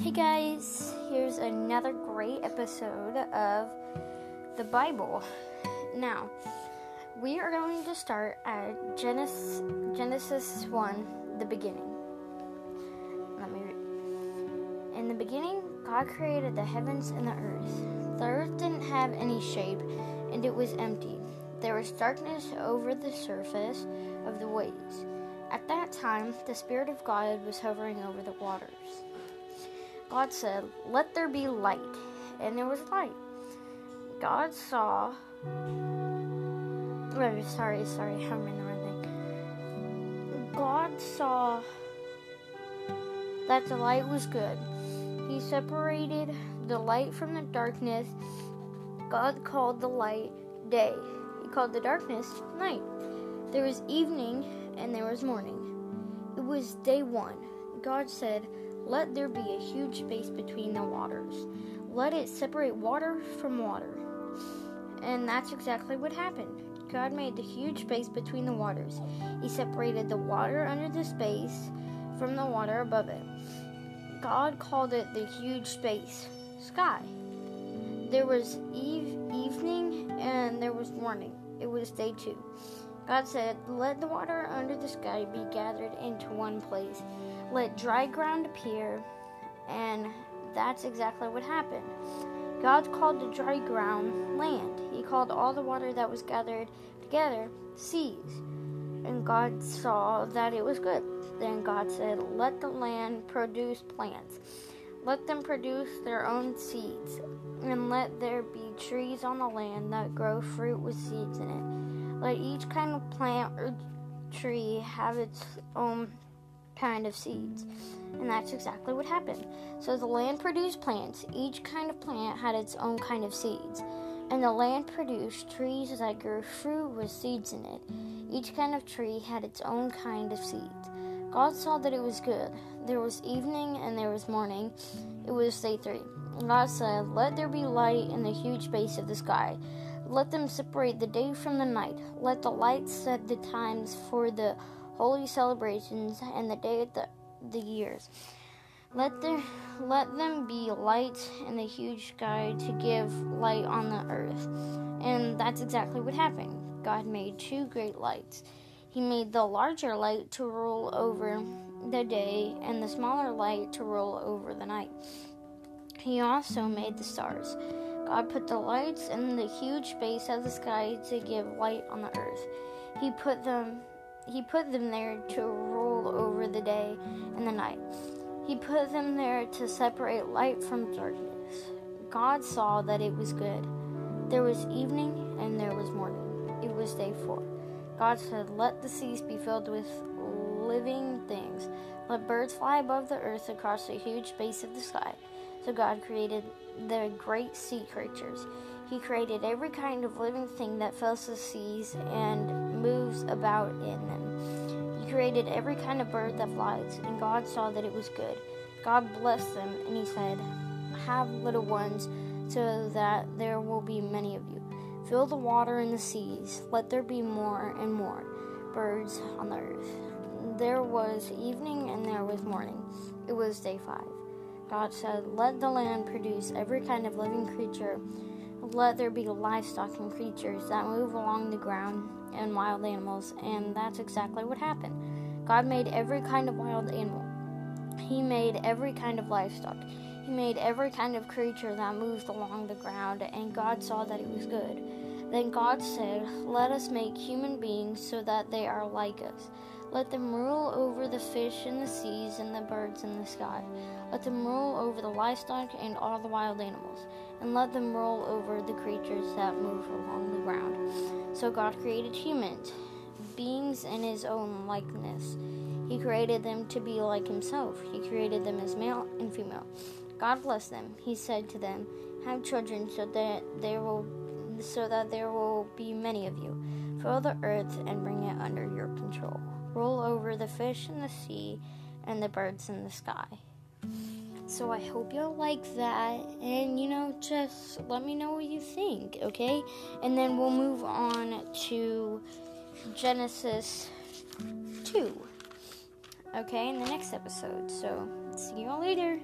Hey guys, here's another great episode of the Bible. Now, we are going to start at Genesis, Genesis 1, the beginning. Let me read. In the beginning, God created the heavens and the earth. The earth didn't have any shape, and it was empty. There was darkness over the surface of the waves. At that time, the Spirit of God was hovering over the waters. God said, Let there be light. And there was light. God saw. Oh, sorry, sorry, I'm in the wrong thing. God saw that the light was good. He separated the light from the darkness. God called the light day. He called the darkness night. There was evening and there was morning. It was day one. God said, Let there be a huge space between the waters. Let it separate water from water. And that's exactly what happened. God made the huge space between the waters. He separated the water under the space from the water above it. God called it the huge space, sky. There was eve, evening and there was morning. It was day two. God said, Let the water under the sky be gathered into one place. Let dry ground appear. And that's exactly what happened. God called the dry ground land. He called all the water that was gathered together seas. And God saw that it was good. Then God said, Let the land produce plants. Let them produce their own seeds. And let there be trees on the land that grow fruit with seeds in it. Let each kind of plant or tree have its own kind of seeds. And that's exactly what happened. So the land produced plants. Each kind of plant had its own kind of seeds. And the land produced trees that grew fruit with seeds in it. Each kind of tree had its own kind of seeds. God saw that it was good. There was evening and there was morning. It was day three. God said, Let there be light in the huge base of the sky. Let them separate the day from the night. Let the light set the times for the holy celebrations and the day of the, the years. Let there let them be lights in the huge sky to give light on the earth. And that's exactly what happened. God made two great lights. He made the larger light to rule over the day and the smaller light to rule over the night. He also made the stars. God put the lights in the huge space of the sky to give light on the earth. He put them he put them there to rule over the day and the night. He put them there to separate light from darkness. God saw that it was good. There was evening and there was morning. It was day 4. God said, Let the seas be filled with living things. Let birds fly above the earth across the huge space of the sky. So God created the great sea creatures. He created every kind of living thing that fills the seas and moves about in them. He created every kind of bird that flies, and God saw that it was good. God blessed them, and He said, Have little ones, so that there will be many of you. Fill the water in the seas. Let there be more and more birds on the earth. There was evening and there was morning. It was day five. God said, Let the land produce every kind of living creature. Let there be livestock and creatures that move along the ground and wild animals. And that's exactly what happened. God made every kind of wild animal. He made every kind of livestock. He made every kind of creature that moves along the ground, and God saw that it was good. Then God said, Let us make human beings so that they are like us. Let them rule over the fish in the seas and the birds in the sky. Let them rule over the livestock and all the wild animals. And let them rule over the creatures that move along the ground. So God created humans, beings in his own likeness. He created them to be like himself. He created them as male and female. God blessed them. He said to them, Have children so that there will so that there will be many of you. Fill the earth and bring it under your control. Rule over the fish in the sea and the birds in the sky. So I hope you'll like that and you know just let me know what you think, okay? And then we'll move on to Genesis 2. Okay, in the next episode. So, see you all later.